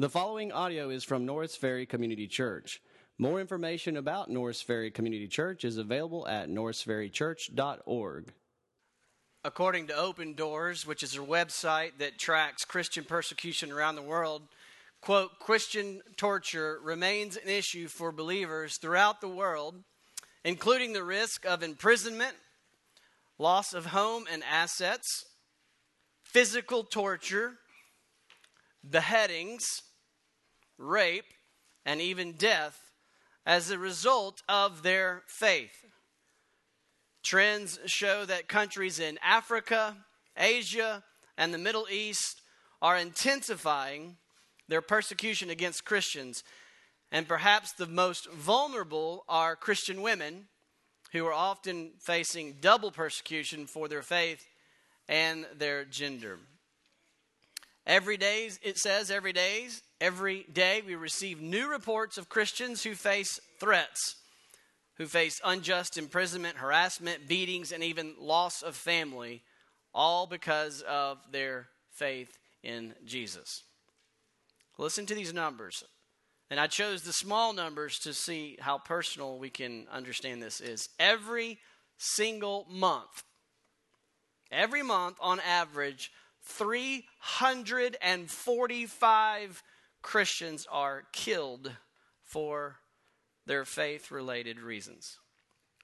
The following audio is from Norris Ferry Community Church. More information about Norris Ferry Community Church is available at norrisferrychurch.org. According to Open Doors, which is a website that tracks Christian persecution around the world, quote, Christian torture remains an issue for believers throughout the world, including the risk of imprisonment, loss of home and assets, physical torture, beheadings, rape, and even death as a result of their faith. Trends show that countries in Africa, Asia, and the Middle East are intensifying their persecution against Christians. And perhaps the most vulnerable are Christian women who are often facing double persecution for their faith and their gender. Every day, it says, every day, every day we receive new reports of Christians who face threats, who face unjust imprisonment, harassment, beatings, and even loss of family, all because of their faith in Jesus. Listen to these numbers. And I chose the small numbers to see how personal we can understand this is. Every single month, every month on average, 345 Christians are killed for their faith related reasons.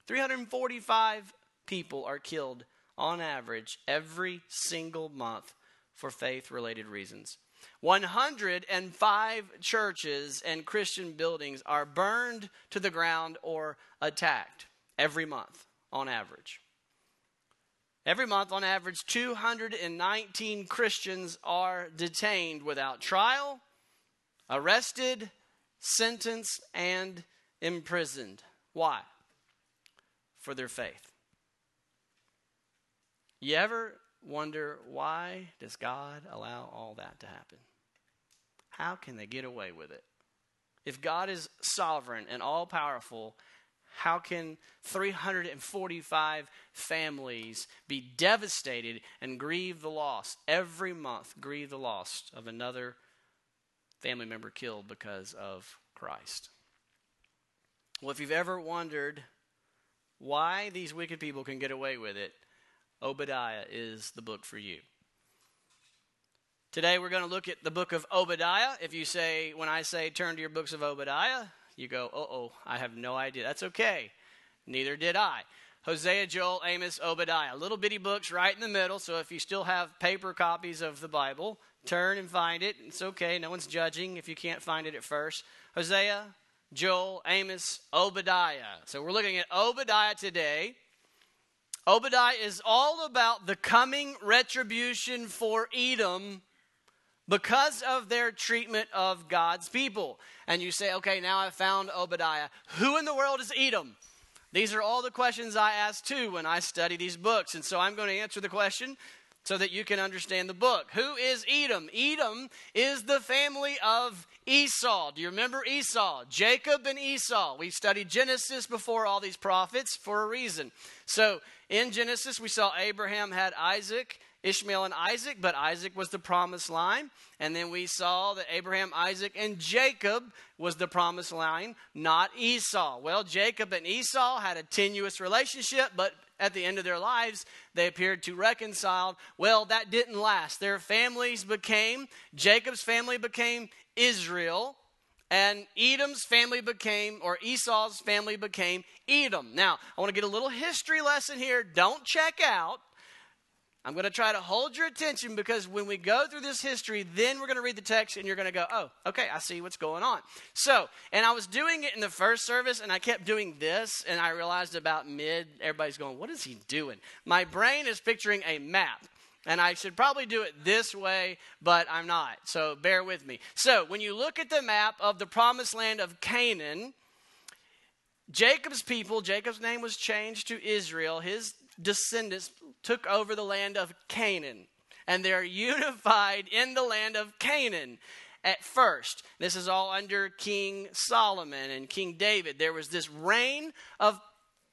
345 people are killed on average every single month for faith related reasons. 105 churches and Christian buildings are burned to the ground or attacked every month on average. Every month, on average, 219 Christians are detained without trial, arrested, sentenced, and imprisoned. Why? For their faith. You ever wonder why does God allow all that to happen? How can they get away with it? If God is sovereign and all powerful, how can 345 families be devastated and grieve the loss every month, grieve the loss of another family member killed because of Christ? Well, if you've ever wondered why these wicked people can get away with it, Obadiah is the book for you. Today we're going to look at the book of Obadiah. If you say, when I say turn to your books of Obadiah, you go, oh, oh, I have no idea. That's okay. Neither did I. Hosea, Joel, Amos, Obadiah. Little bitty books right in the middle. So if you still have paper copies of the Bible, turn and find it. It's okay. No one's judging if you can't find it at first. Hosea, Joel, Amos, Obadiah. So we're looking at Obadiah today. Obadiah is all about the coming retribution for Edom because of their treatment of God's people. And you say, okay, now I've found Obadiah. Who in the world is Edom? These are all the questions I ask too when I study these books. And so I'm going to answer the question so that you can understand the book. Who is Edom? Edom is the family of Esau. Do you remember Esau? Jacob and Esau. We studied Genesis before all these prophets for a reason. So in Genesis, we saw Abraham had Isaac Ishmael and Isaac, but Isaac was the promised line. And then we saw that Abraham, Isaac, and Jacob was the promised line, not Esau. Well, Jacob and Esau had a tenuous relationship, but at the end of their lives, they appeared to reconcile. Well, that didn't last. Their families became, Jacob's family became Israel, and Edom's family became, or Esau's family became Edom. Now, I want to get a little history lesson here. Don't check out. I'm going to try to hold your attention because when we go through this history, then we're going to read the text and you're going to go, oh, okay, I see what's going on. So, and I was doing it in the first service and I kept doing this and I realized about mid, everybody's going, what is he doing? My brain is picturing a map. And I should probably do it this way, but I'm not. So bear with me. So, when you look at the map of the promised land of Canaan, Jacob's people, Jacob's name was changed to Israel. His descendants took over the land of Canaan, and they're unified in the land of Canaan at first. This is all under King Solomon and King David. There was this reign of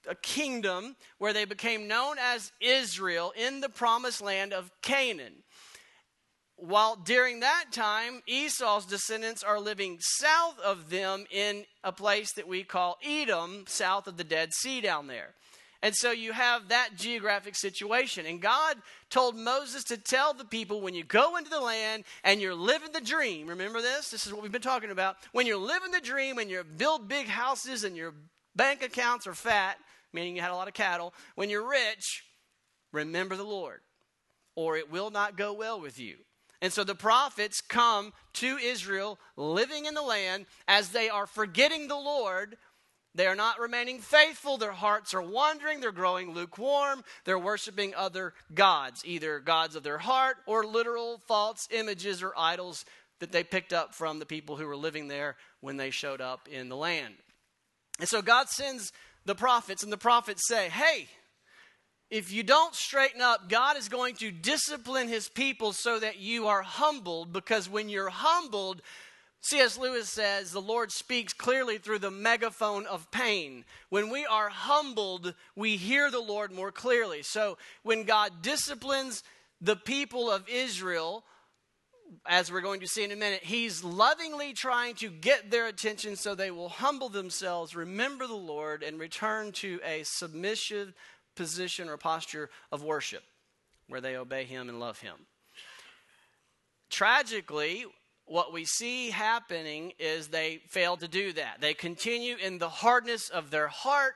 a kingdom where they became known as Israel in the promised land of Canaan. while during that time, Esau's descendants are living south of them in a place that we call Edom, south of the Dead Sea down there. And so you have that geographic situation. And God told Moses to tell the people when you go into the land and you're living the dream, remember this? This is what we've been talking about. When you're living the dream and you build big houses and your bank accounts are fat, meaning you had a lot of cattle, when you're rich, remember the Lord, or it will not go well with you. And so the prophets come to Israel living in the land as they are forgetting the Lord they are not remaining faithful. Their hearts are wandering. They're growing lukewarm. They're worshiping other gods, either gods of their heart or literal false images or idols that they picked up from the people who were living there when they showed up in the land. And so God sends the prophets, and the prophets say, Hey, if you don't straighten up, God is going to discipline his people so that you are humbled, because when you're humbled, C.S. Lewis says the Lord speaks clearly through the megaphone of pain. When we are humbled, we hear the Lord more clearly. So when God disciplines the people of Israel, as we're going to see in a minute, He's lovingly trying to get their attention so they will humble themselves, remember the Lord, and return to a submissive position or posture of worship where they obey Him and love Him. Tragically, what we see happening is they fail to do that. They continue in the hardness of their heart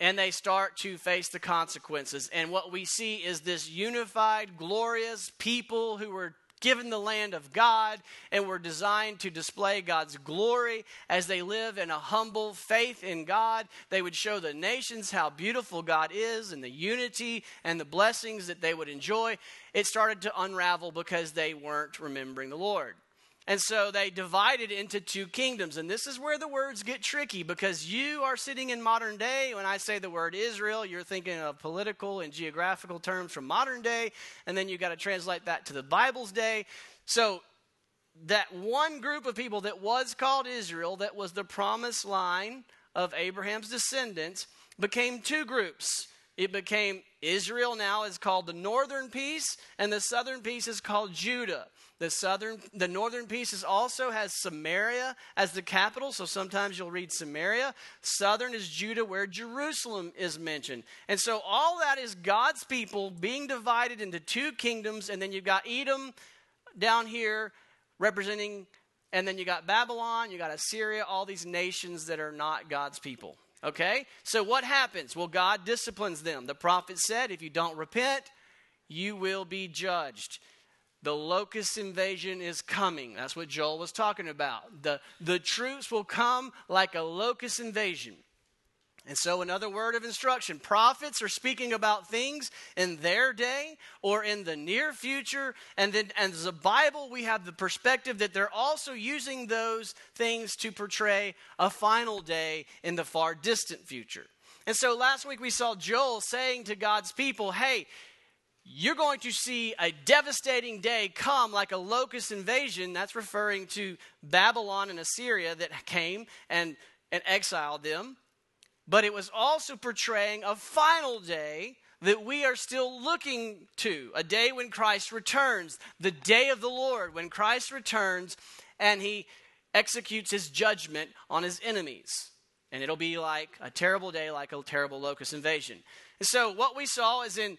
and they start to face the consequences. And what we see is this unified, glorious people who were given the land of God and were designed to display God's glory as they live in a humble faith in God. They would show the nations how beautiful God is and the unity and the blessings that they would enjoy. It started to unravel because they weren't remembering the Lord. And so they divided into two kingdoms. And this is where the words get tricky because you are sitting in modern day. When I say the word Israel, you're thinking of political and geographical terms from modern day. And then you've got to translate that to the Bible's day. So that one group of people that was called Israel, that was the promised line of Abraham's descendants, became two groups. It became Israel now is called the northern piece, and the southern piece is called Judah. The southern, the northern piece also has Samaria as the capital, so sometimes you'll read Samaria. Southern is Judah, where Jerusalem is mentioned. And so all that is God's people being divided into two kingdoms, and then you've got Edom down here representing, and then you got Babylon, you got Assyria, all these nations that are not God's people. Okay? So what happens? Well, God disciplines them. The prophet said, if you don't repent, you will be judged. The locust invasion is coming. That's what Joel was talking about. The, the troops will come like a locust invasion. And so, another word of instruction prophets are speaking about things in their day or in the near future. And then, as a Bible, we have the perspective that they're also using those things to portray a final day in the far distant future. And so, last week we saw Joel saying to God's people, Hey, you're going to see a devastating day come like a locust invasion. That's referring to Babylon and Assyria that came and, and exiled them. But it was also portraying a final day that we are still looking to a day when Christ returns, the day of the Lord, when Christ returns and he executes his judgment on his enemies. And it'll be like a terrible day, like a terrible locust invasion. And so, what we saw is in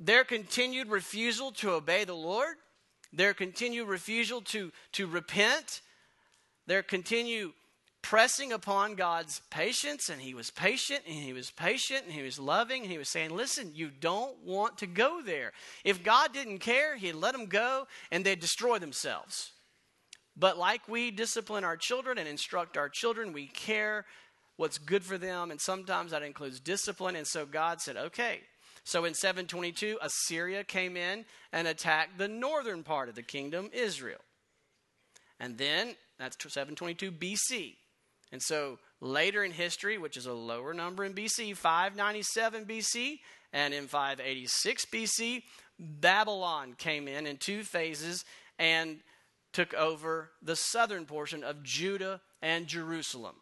their continued refusal to obey the Lord, their continued refusal to, to repent, their continued pressing upon God's patience, and He was patient, and He was patient, and He was loving, and He was saying, Listen, you don't want to go there. If God didn't care, He'd let them go, and they'd destroy themselves. But like we discipline our children and instruct our children, we care what's good for them, and sometimes that includes discipline. And so God said, Okay, so in 722, Assyria came in and attacked the northern part of the kingdom, Israel. And then, that's 722 BC. And so later in history, which is a lower number in BC, 597 BC, and in 586 BC, Babylon came in in two phases and took over the southern portion of Judah and Jerusalem.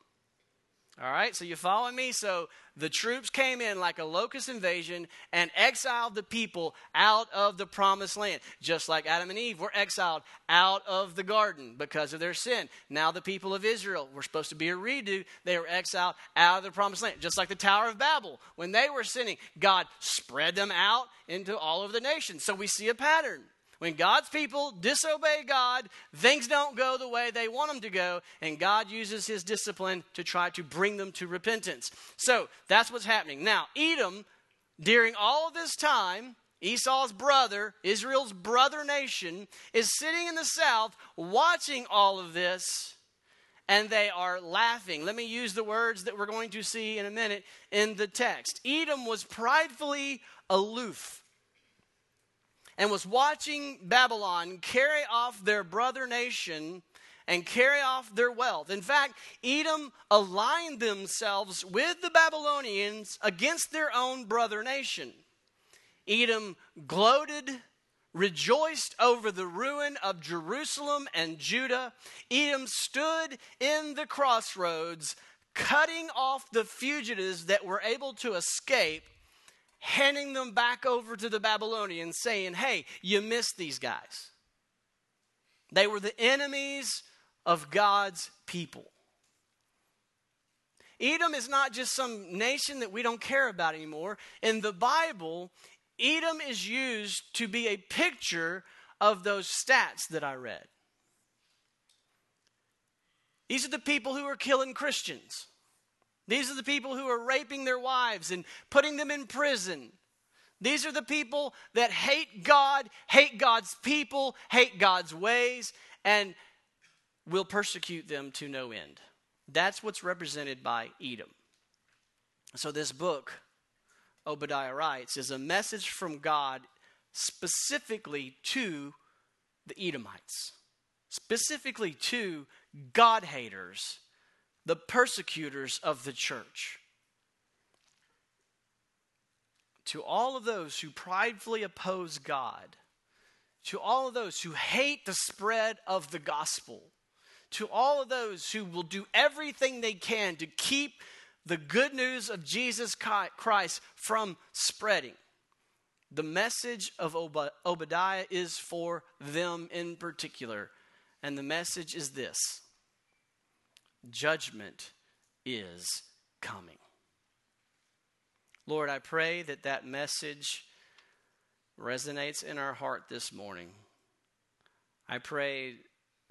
All right, so you following me? So the troops came in like a locust invasion and exiled the people out of the promised land, just like Adam and Eve were exiled out of the garden because of their sin. Now the people of Israel were supposed to be a redo. They were exiled out of the promised land, just like the Tower of Babel. When they were sinning, God spread them out into all of the nations. So we see a pattern. When God's people disobey God, things don't go the way they want them to go, and God uses his discipline to try to bring them to repentance. So that's what's happening. Now, Edom, during all of this time, Esau's brother, Israel's brother nation, is sitting in the south watching all of this, and they are laughing. Let me use the words that we're going to see in a minute in the text. Edom was pridefully aloof and was watching Babylon carry off their brother nation and carry off their wealth. In fact, Edom aligned themselves with the Babylonians against their own brother nation. Edom gloated, rejoiced over the ruin of Jerusalem and Judah. Edom stood in the crossroads, cutting off the fugitives that were able to escape handing them back over to the Babylonians, saying, Hey, you missed these guys. They were the enemies of God's people. Edom is not just some nation that we don't care about anymore. In the Bible, Edom is used to be a picture of those stats that I read. These are the people who are killing Christians. These are the people who are raping their wives and putting them in prison. These are the people that hate God, hate God's people, hate God's ways, and will persecute them to no end. That's what's represented by Edom. So, this book, Obadiah writes, is a message from God specifically to the Edomites, specifically to God haters the persecutors of the church. To all of those who pridefully oppose God, to all of those who hate the spread of the gospel, to all of those who will do everything they can to keep the good news of Jesus Christ from spreading. The message of Obadiah is for them in particular. And the message is this judgment is coming. Lord, I pray that that message resonates in our heart this morning. I pray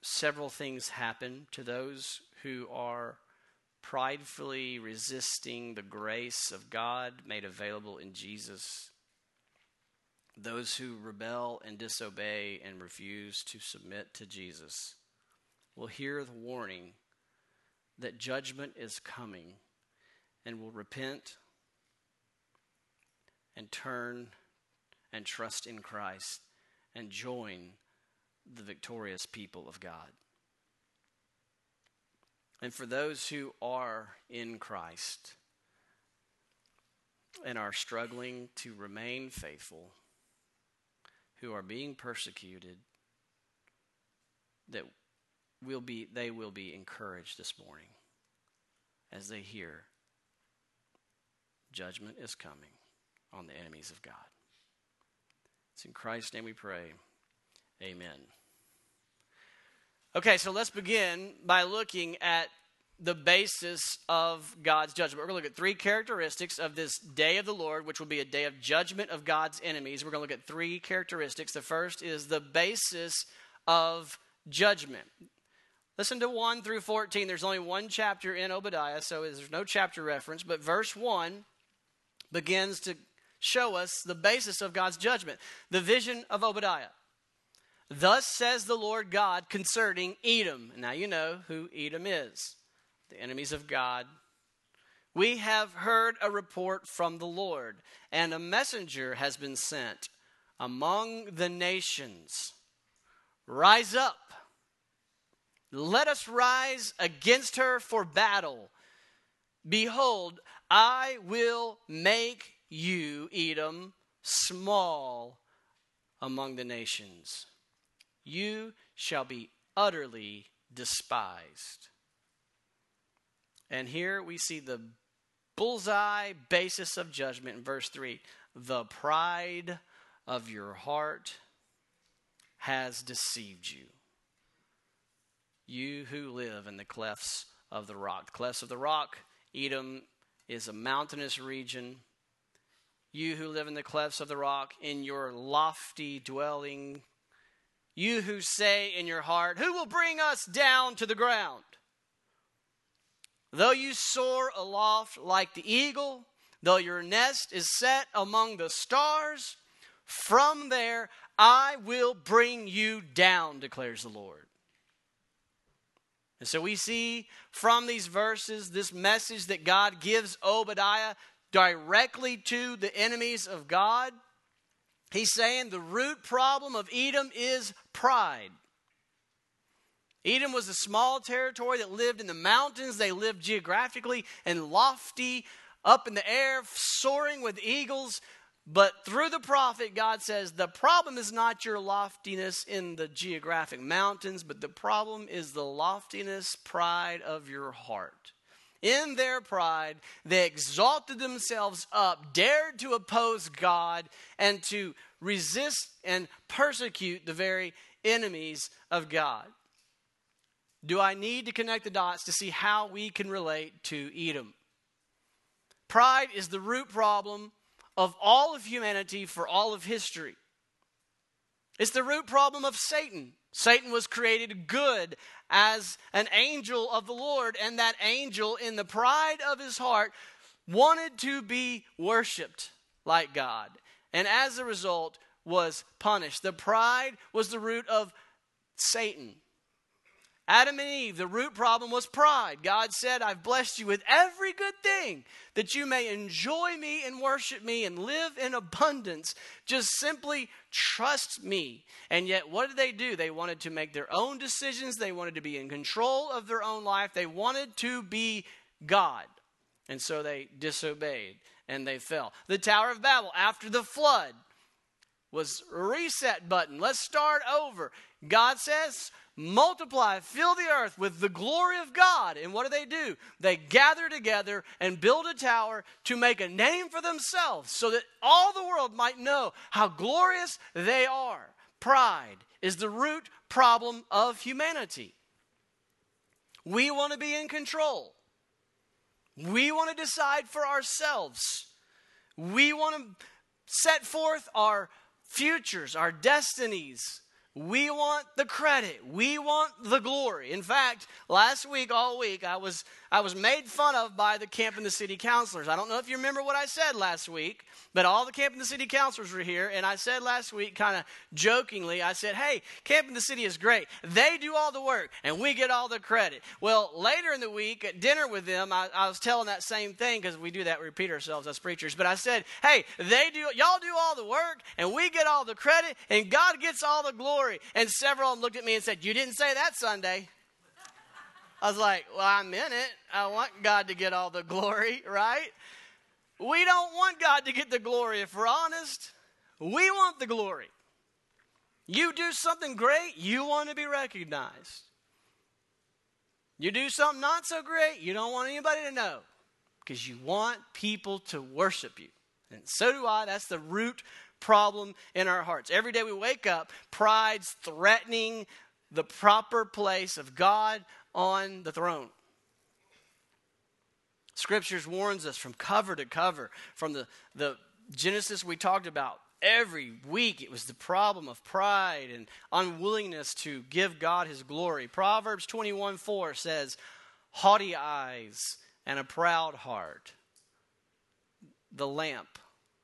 several things happen to those who are pridefully resisting the grace of God made available in Jesus. Those who rebel and disobey and refuse to submit to Jesus will hear the warning that judgment is coming and will repent and turn and trust in Christ and join the victorious people of God. And for those who are in Christ and are struggling to remain faithful, who are being persecuted, that will be, they will be encouraged this morning as they hear judgment is coming on the enemies of God. It's in Christ's name we pray. Amen. Okay, so let's begin by looking at the basis of God's judgment. We're going to look at three characteristics of this day of the Lord, which will be a day of judgment of God's enemies. We're going to look at three characteristics. The first is the basis of judgment. Listen to 1 through 14. There's only one chapter in Obadiah, so there's no chapter reference, but verse 1 begins to show us the basis of God's judgment, the vision of Obadiah. Thus says the Lord God concerning Edom. Now you know who Edom is the enemies of God. We have heard a report from the Lord, and a messenger has been sent among the nations. Rise up let us rise against her for battle. Behold, I will make you, Edom, small among the nations. You shall be utterly despised. And here we see the bullseye basis of judgment in verse 3 the pride of your heart has deceived you. You who live in the clefts of the rock. The clefts of the rock, Edom is a mountainous region. You who live in the clefts of the rock, in your lofty dwelling, you who say in your heart, Who will bring us down to the ground? Though you soar aloft like the eagle, though your nest is set among the stars, from there I will bring you down, declares the Lord. And so we see from these verses this message that God gives Obadiah directly to the enemies of God. He's saying the root problem of Edom is pride. Edom was a small territory that lived in the mountains. They lived geographically and lofty, up in the air, soaring with eagles. But through the prophet, God says the problem is not your loftiness in the geographic mountains, but the problem is the loftiness, pride of your heart. In their pride, they exalted themselves up, dared to oppose God, and to resist and persecute the very enemies of God. Do I need to connect the dots to see how we can relate to Edom? Pride is the root problem of all of humanity for all of history. It's the root problem of Satan. Satan was created good as an angel of the Lord, and that angel, in the pride of his heart, wanted to be worshiped like God. And as a result, was punished. The pride was the root of Satan. Adam and Eve, the root problem was pride. God said, I've blessed you with every good thing that you may enjoy me and worship me and live in abundance. Just simply trust me. And yet, what did they do? They wanted to make their own decisions, they wanted to be in control of their own life, they wanted to be God. And so they disobeyed and they fell. The Tower of Babel, after the flood, was reset button. Let's start over. God says, multiply, fill the earth with the glory of God. And what do they do? They gather together and build a tower to make a name for themselves so that all the world might know how glorious they are. Pride is the root problem of humanity. We want to be in control. We want to decide for ourselves. We want to set forth our futures, our destinies. We want the credit. We want the glory. In fact, last week, all week, I was I was made fun of by the Camp in the City counselors. I don't know if you remember what I said last week, but all the Camp in the City counselors were here, and I said last week, kind of jokingly, I said, "Hey, Camp in the City is great. They do all the work, and we get all the credit." Well, later in the week at dinner with them, I, I was telling that same thing because we do that, we repeat ourselves as preachers. But I said, "Hey, they do, y'all do all the work, and we get all the credit, and God gets all the glory." And several of them looked at me and said, "You didn't say that Sunday." I was like, well, I meant it. I want God to get all the glory, right? We don't want God to get the glory if we're honest. We want the glory. You do something great, you want to be recognized. You do something not so great, you don't want anybody to know because you want people to worship you. And so do I. That's the root problem in our hearts. Every day we wake up, pride's threatening the proper place of God on the throne. Scriptures warns us from cover to cover, from the, the Genesis we talked about every week. It was the problem of pride and unwillingness to give God his glory. Proverbs 21 4 says, Haughty eyes and a proud heart, the lamp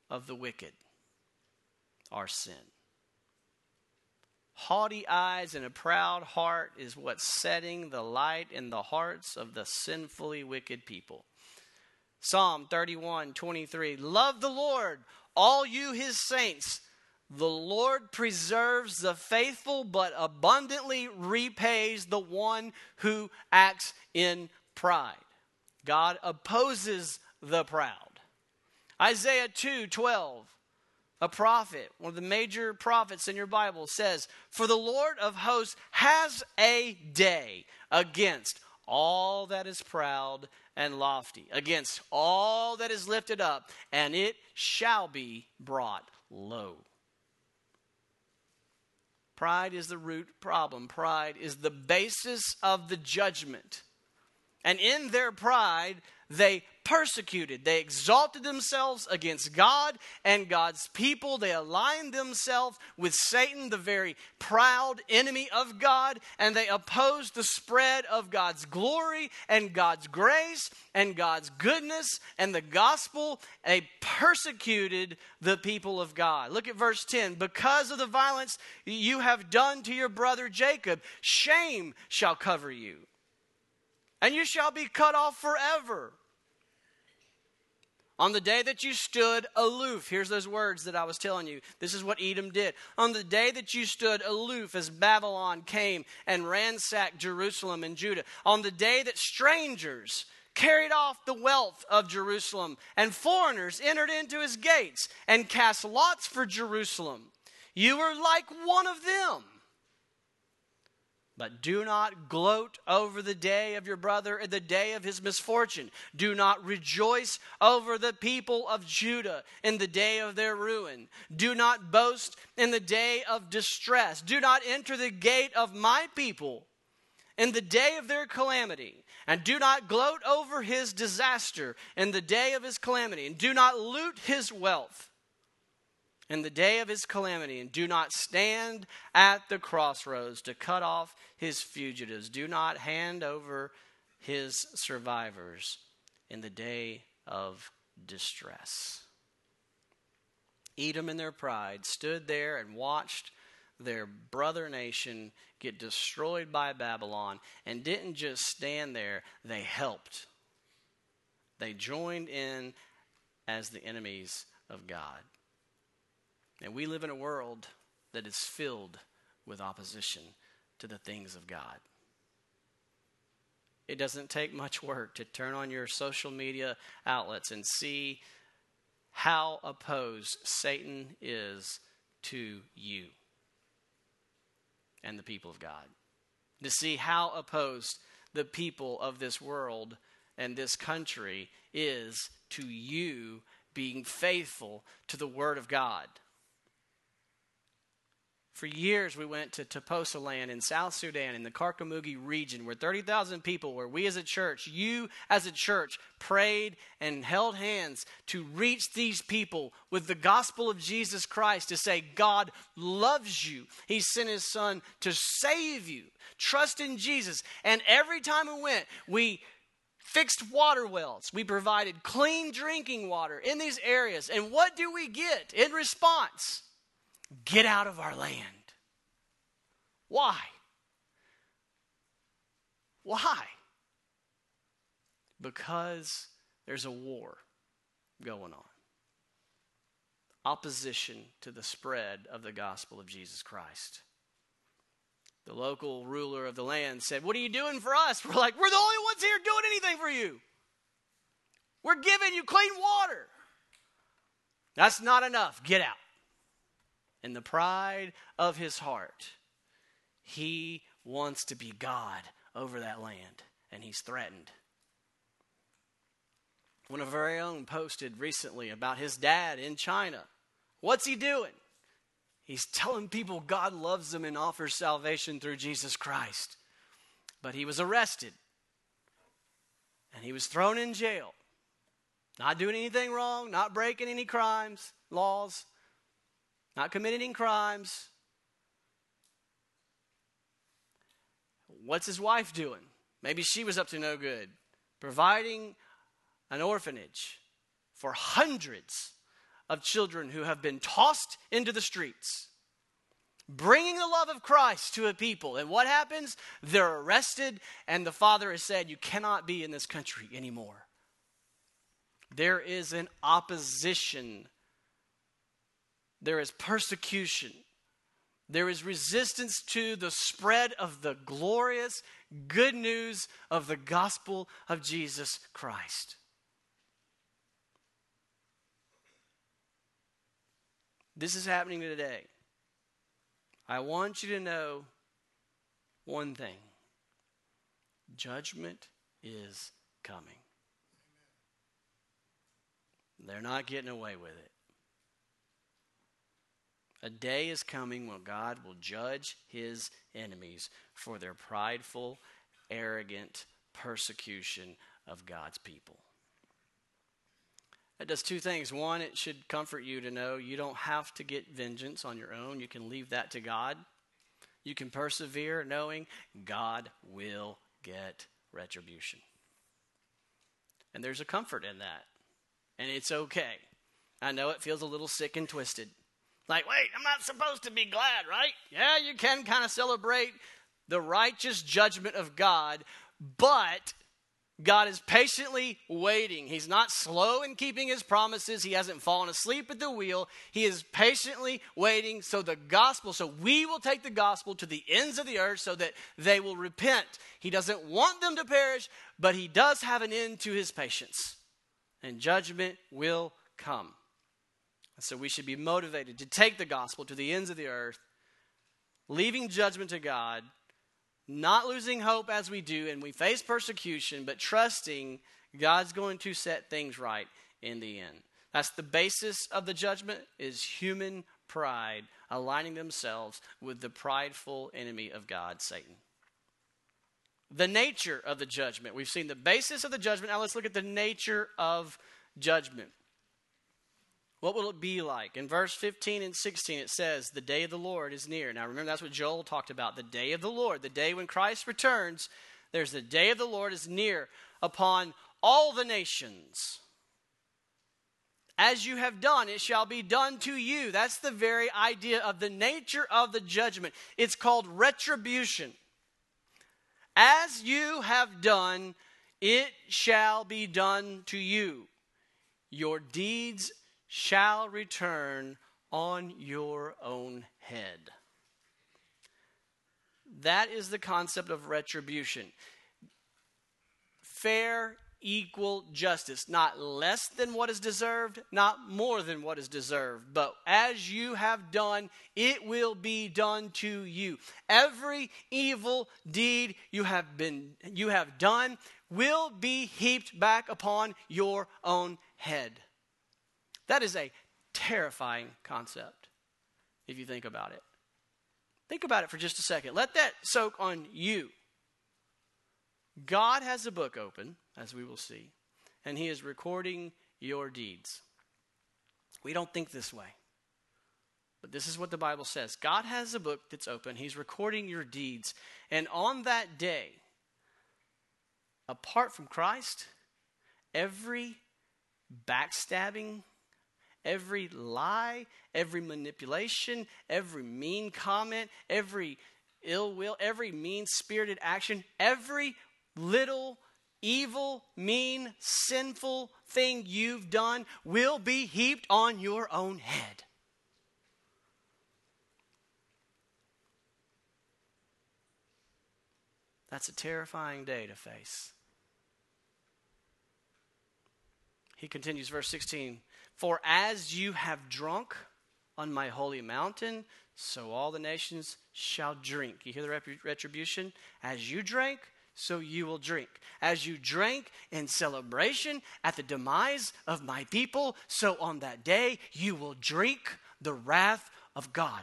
of the wicked are sin. Haughty eyes and a proud heart is what's setting the light in the hearts of the sinfully wicked people. Psalm 31 23. Love the Lord, all you his saints. The Lord preserves the faithful, but abundantly repays the one who acts in pride. God opposes the proud. Isaiah 2 12 a prophet, one of the major prophets in your Bible, says, For the Lord of hosts has a day against all that is proud and lofty, against all that is lifted up, and it shall be brought low. Pride is the root problem. Pride is the basis of the judgment. And in their pride, they persecuted. They exalted themselves against God and God's people. They aligned themselves with Satan, the very proud enemy of God, and they opposed the spread of God's glory and God's grace and God's goodness and the gospel. They persecuted the people of God. Look at verse 10. Because of the violence you have done to your brother Jacob, shame shall cover you, and you shall be cut off forever. On the day that you stood aloof, here's those words that I was telling you. This is what Edom did. On the day that you stood aloof as Babylon came and ransacked Jerusalem and Judah, on the day that strangers carried off the wealth of Jerusalem and foreigners entered into his gates and cast lots for Jerusalem, you were like one of them. But do not gloat over the day of your brother and the day of his misfortune. Do not rejoice over the people of Judah in the day of their ruin. Do not boast in the day of distress. Do not enter the gate of my people in the day of their calamity. And do not gloat over his disaster in the day of his calamity. And do not loot his wealth in the day of his calamity, and do not stand at the crossroads to cut off his fugitives. Do not hand over his survivors in the day of distress. Edom, in their pride, stood there and watched their brother nation get destroyed by Babylon and didn't just stand there, they helped. They joined in as the enemies of God. And we live in a world that is filled with opposition to the things of God. It doesn't take much work to turn on your social media outlets and see how opposed Satan is to you and the people of God. To see how opposed the people of this world and this country is to you being faithful to the Word of God. For years, we went to Toposa land in South Sudan in the Karkamugi region where 30,000 people, where we as a church, you as a church, prayed and held hands to reach these people with the gospel of Jesus Christ to say, God loves you. He sent his son to save you. Trust in Jesus. And every time we went, we fixed water wells. We provided clean drinking water in these areas. And what do we get in response? Get out of our land. Why? Why? Because there's a war going on. Opposition to the spread of the gospel of Jesus Christ. The local ruler of the land said, What are you doing for us? We're like, We're the only ones here doing anything for you. We're giving you clean water. That's not enough. Get out in the pride of his heart, he wants to be God over that land, and he's threatened. One of our own posted recently about his dad in China. What's he doing? He's telling people God loves them and offers salvation through Jesus Christ. But he was arrested and he was thrown in jail. Not doing anything wrong, not breaking any crimes, laws, not committing crimes. What's his wife doing? Maybe she was up to no good. Providing an orphanage for hundreds of children who have been tossed into the streets. Bringing the love of Christ to a people. And what happens? They're arrested, and the father has said, You cannot be in this country anymore. There is an opposition there is persecution. There is resistance to the spread of the glorious good news of the gospel of Jesus Christ. This is happening today. I want you to know one thing Judgment is coming. They're not getting away with it. A day is coming when God will judge his enemies for their prideful, arrogant persecution of God's people. It does two things. One, it should comfort you to know you don't have to get vengeance on your own. You can leave that to God. You can persevere knowing God will get retribution. And there's a comfort in that. And it's okay. I know it feels a little sick and twisted. Like, wait, I'm not supposed to be glad, right? Yeah, you can kind of celebrate the righteous judgment of God, but God is patiently waiting. He's not slow in keeping his promises. He hasn't fallen asleep at the wheel. He is patiently waiting so the gospel, so we will take the gospel to the ends of the earth so that they will repent. He doesn't want them to perish, but he does have an end to his patience. And judgment will come. So we should be motivated to take the gospel to the ends of the earth, leaving judgment to God not losing hope as we do, and we face persecution, but trusting God's going to set things right in the end. That's the basis of the judgment is human pride aligning themselves with the prideful enemy of God, Satan. The nature of the judgment. We've seen the basis of the judgment. Now let's look at the nature of judgment. What will it be like? In verse 15 and 16, it says, The day of the Lord is near. Now remember, that's what Joel talked about. The day of the Lord, the day when Christ returns, there's the day of the Lord is near upon all the nations. As you have done, it shall be done to you. That's the very idea of the nature of the judgment. It's called retribution. As you have done, it shall be done to you. Your deeds shall return on your own head. That is the concept of retribution. Fair, equal justice. Not less than what is deserved, not more than what is deserved. But as you have done, it will be done to you. Every evil deed you have been you have done will be heaped back upon your own head. That is a terrifying concept if you think about it. Think about it for just a second. Let that soak on you. God has a book open, as we will see, and He is recording your deeds. We don't think this way. But this is what the Bible says God has a book that's open, He's recording your deeds. And on that day, apart from Christ, every backstabbing, every lie, every manipulation, every mean comment, every ill will, every mean spirited action, every little evil, mean, sinful thing you've done will be heaped on your own head. That's a terrifying day to face. He continues, verse 16 For as you have drunk on my holy mountain, so all the nations shall drink. You hear the retribution? As you drank, so you will drink. As you drank in celebration at the demise of my people, so on that day you will drink the wrath of God.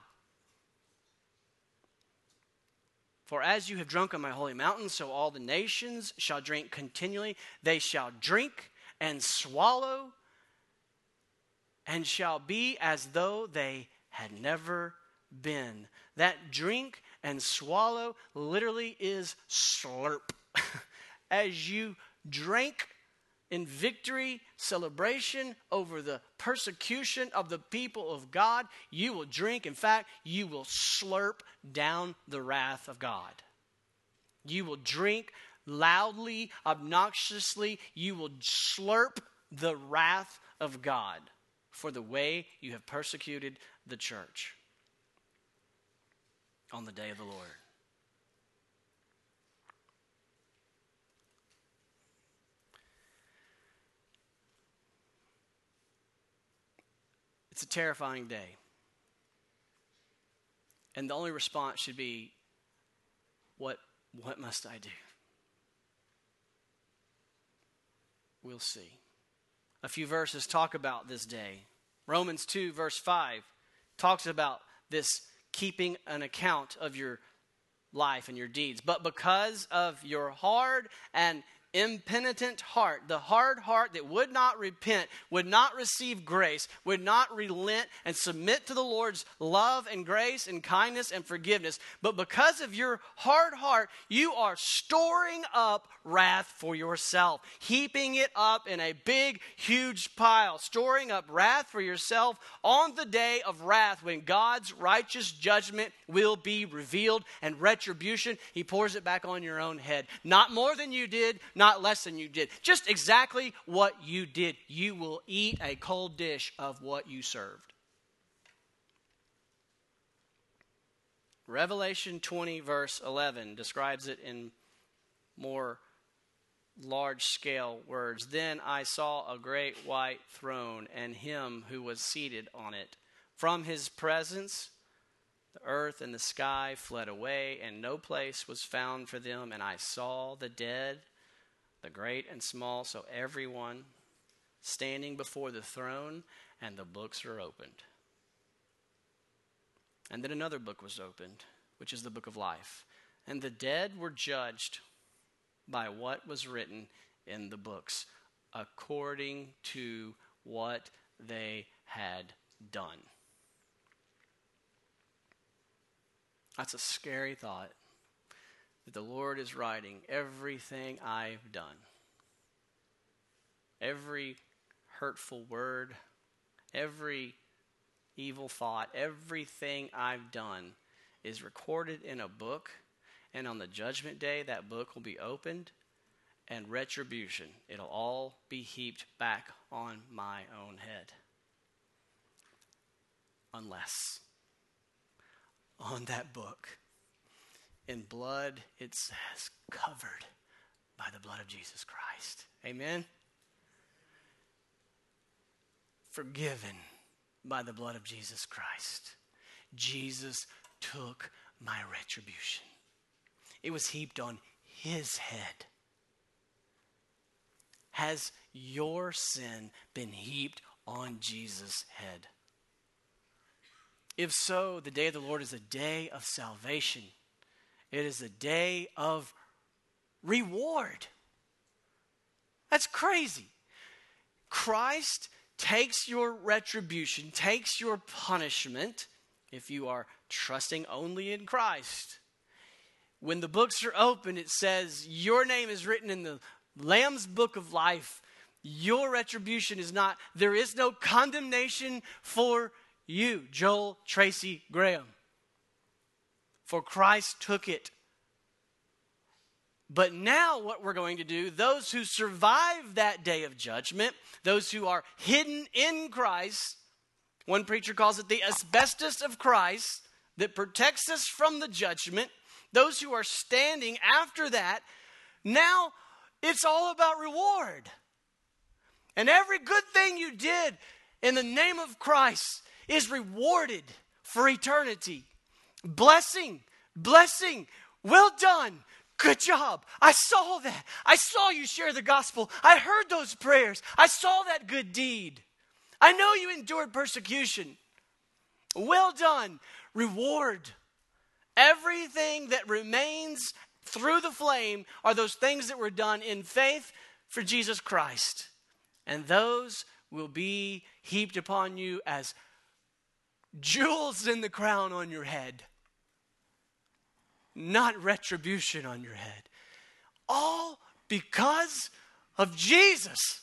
For as you have drunk on my holy mountain, so all the nations shall drink continually. They shall drink and swallow and shall be as though they had never been. That drink and swallow literally is slurp. as you drank in victory, celebration over the persecution of the people of God, you will drink. In fact, you will slurp down the wrath of God. You will drink loudly, obnoxiously, you will slurp the wrath of God for the way you have persecuted the church on the day of the Lord. It's a terrifying day. And the only response should be, What, what must I do? We'll see. A few verses talk about this day. Romans 2, verse 5, talks about this keeping an account of your life and your deeds. But because of your hard and impenitent heart, the hard heart that would not repent, would not receive grace, would not relent and submit to the Lord's love and grace and kindness and forgiveness. But because of your hard heart, you are storing up wrath for yourself, heaping it up in a big, huge pile, storing up wrath for yourself on the day of wrath when God's righteous judgment will be revealed and retribution. He pours it back on your own head. Not more than you did, not less than you did. Just exactly what you did. You will eat a cold dish of what you served. Revelation 20, verse 11, describes it in more large scale words. Then I saw a great white throne and him who was seated on it. From his presence, the earth and the sky fled away, and no place was found for them. And I saw the dead, the great and small, so everyone standing before the throne, and the books are opened. And then another book was opened, which is the book of life. And the dead were judged by what was written in the books according to what they had done. That's a scary thought that the Lord is writing everything I've done. Every hurtful word, every evil thought, everything I've done is recorded in a book and on the judgment day, that book will be opened and retribution. It'll all be heaped back on my own head. Unless on that book, in blood, it says, covered by the blood of Jesus Christ. Amen? Forgiven by the blood of Jesus Christ. Jesus took my retribution it was heaped on his head. Has your sin been heaped on Jesus' head? If so, the day of the Lord is a day of salvation. It is a day of reward. That's crazy. Christ takes your retribution, takes your punishment, if you are trusting only in Christ when the books are open, it says, Your name is written in the Lamb's book of life. Your retribution is not, there is no condemnation for you, Joel Tracy Graham. For Christ took it. But now, what we're going to do, those who survive that day of judgment, those who are hidden in Christ, one preacher calls it the asbestos of Christ that protects us from the judgment those who are standing after that, now it's all about reward. And every good thing you did in the name of Christ is rewarded for eternity. Blessing, blessing, well done. Good job. I saw that. I saw you share the gospel. I heard those prayers. I saw that good deed. I know you endured persecution. Well done. Reward. Everything that remains through the flame are those things that were done in faith for Jesus Christ. And those will be heaped upon you as jewels in the crown on your head, not retribution on your head. All because of Jesus.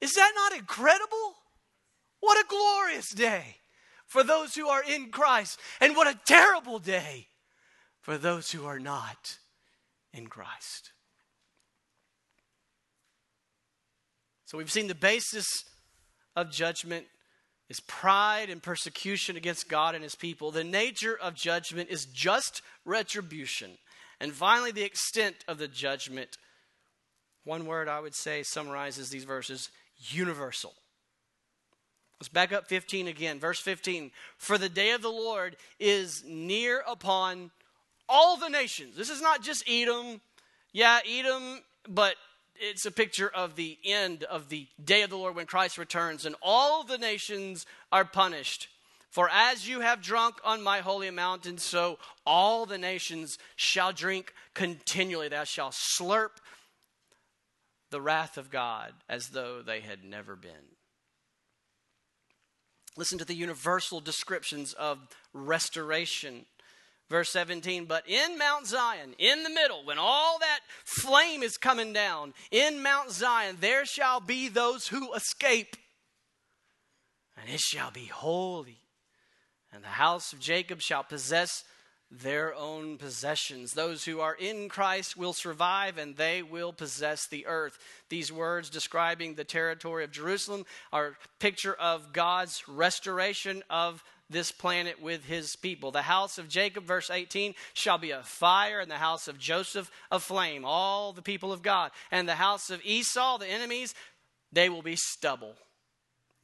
Is that not incredible? What a glorious day for those who are in Christ. And what a terrible day for those who are not in Christ. So we've seen the basis of judgment is pride and persecution against God and his people. The nature of judgment is just retribution. And finally, the extent of the judgment. One word I would say summarizes these verses universal. Let's back up 15 again. Verse 15. For the day of the Lord is near upon all the nations. This is not just Edom. Yeah, Edom, but it's a picture of the end of the day of the Lord when Christ returns, and all the nations are punished. For as you have drunk on my holy mountain, so all the nations shall drink continually. Thou shalt slurp the wrath of God as though they had never been. Listen to the universal descriptions of restoration. Verse 17, but in Mount Zion, in the middle, when all that flame is coming down, in Mount Zion, there shall be those who escape, and it shall be holy. And the house of Jacob shall possess their own possessions. Those who are in Christ will survive and they will possess the earth. These words describing the territory of Jerusalem are picture of God's restoration of this planet with his people. The house of Jacob, verse 18, shall be a fire, and the house of Joseph a flame, all the people of God. And the house of Esau, the enemies, they will be stubble.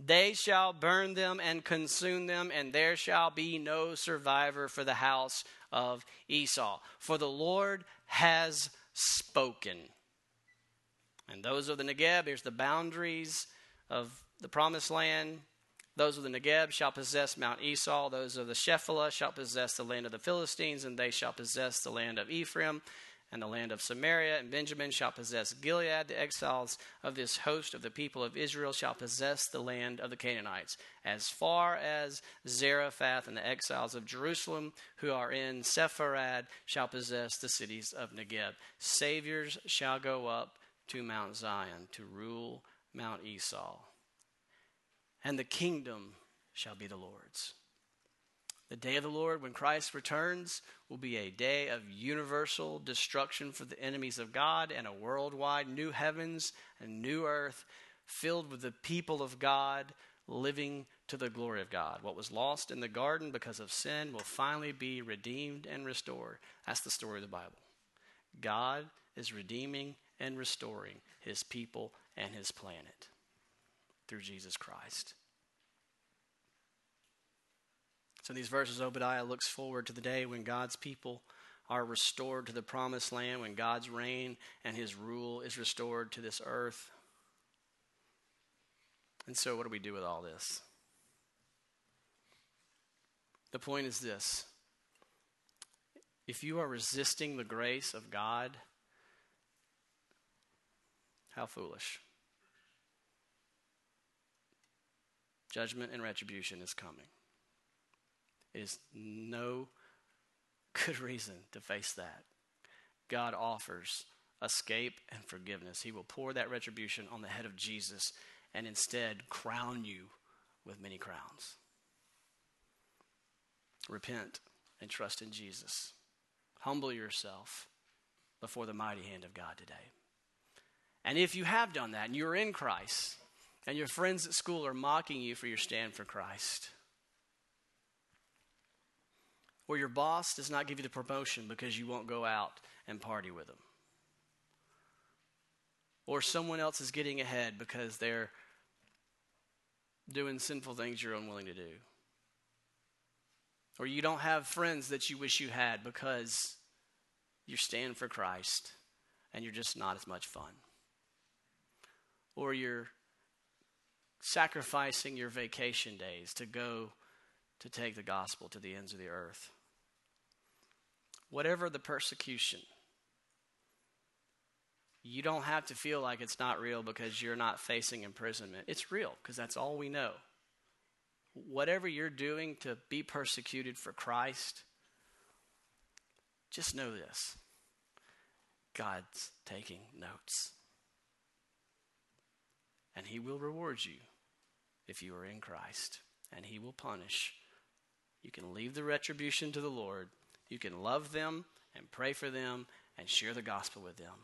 They shall burn them and consume them, and there shall be no survivor for the house of Esau. For the Lord has spoken. And those are the Negeb. Here's the boundaries of the promised land. Those of the Negeb shall possess Mount Esau. Those of the Shephelah shall possess the land of the Philistines, and they shall possess the land of Ephraim and the land of Samaria, and Benjamin shall possess Gilead. The exiles of this host of the people of Israel shall possess the land of the Canaanites, as far as Zarephath, and the exiles of Jerusalem who are in Sepharad shall possess the cities of Negeb. Saviors shall go up to Mount Zion to rule Mount Esau, and the kingdom shall be the Lord's. The day of the Lord, when Christ returns, will be a day of universal destruction for the enemies of God and a worldwide new heavens and new earth filled with the people of God living to the glory of God. What was lost in the garden because of sin will finally be redeemed and restored. That's the story of the Bible. God is redeeming and restoring his people and his planet through Jesus Christ. So, in these verses, Obadiah looks forward to the day when God's people are restored to the promised land, when God's reign and his rule is restored to this earth. And so, what do we do with all this? The point is this if you are resisting the grace of God, how foolish. Judgment and retribution is coming is no good reason to face that. God offers escape and forgiveness. He will pour that retribution on the head of Jesus and instead crown you with many crowns. Repent and trust in Jesus. Humble yourself before the mighty hand of God today. And if you have done that and you're in Christ, and your friends at school are mocking you for your stand for Christ, or your boss does not give you the promotion because you won't go out and party with them. Or someone else is getting ahead because they're doing sinful things you're unwilling to do. Or you don't have friends that you wish you had because you stand for Christ and you're just not as much fun. Or you're sacrificing your vacation days to go to take the gospel to the ends of the earth whatever the persecution, you don't have to feel like it's not real because you're not facing imprisonment. It's real because that's all we know. Whatever you're doing to be persecuted for Christ, just know this God's taking notes. And He will reward you if you are in Christ, and He will punish. You can leave the retribution to the Lord you can love them and pray for them and share the gospel with them.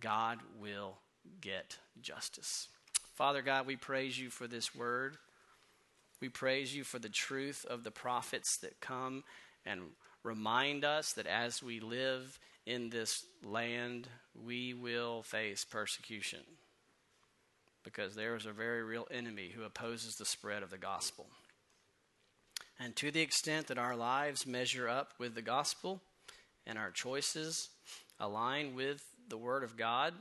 God will get justice. Father God, we praise you for this word. We praise you for the truth of the prophets that come and remind us that as we live in this land, we will face persecution because there is a very real enemy who opposes the spread of the gospel. And to the extent that our lives measure up with the gospel and our choices align with the Word of God,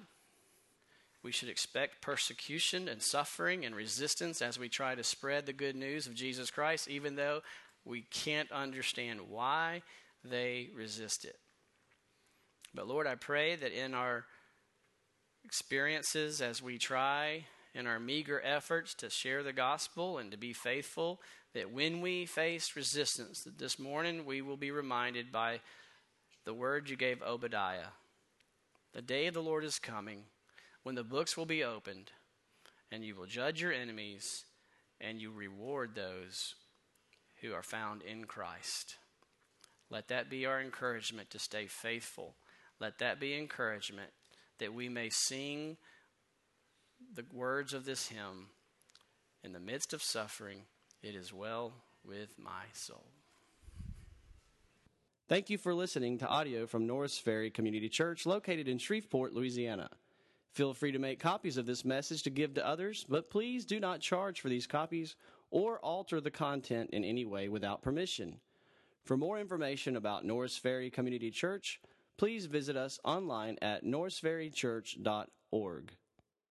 We should expect persecution and suffering and resistance as we try to spread the good news of Jesus Christ, even though we can't understand why they resist it. But Lord, I pray that in our experiences as we try in our meager efforts to share the gospel and to be faithful, that when we face resistance, that this morning we will be reminded by the word you gave Obadiah. The day of the Lord is coming when the books will be opened and you will judge your enemies and you reward those who are found in Christ. Let that be our encouragement to stay faithful. Let that be encouragement that we may sing the words of this hymn in the midst of suffering, it is well with my soul. Thank you for listening to audio from Norris Ferry Community Church located in Shreveport, Louisiana. Feel free to make copies of this message to give to others, but please do not charge for these copies or alter the content in any way without permission. For more information about Norris Ferry Community Church, please visit us online at norrisferrychurch.org.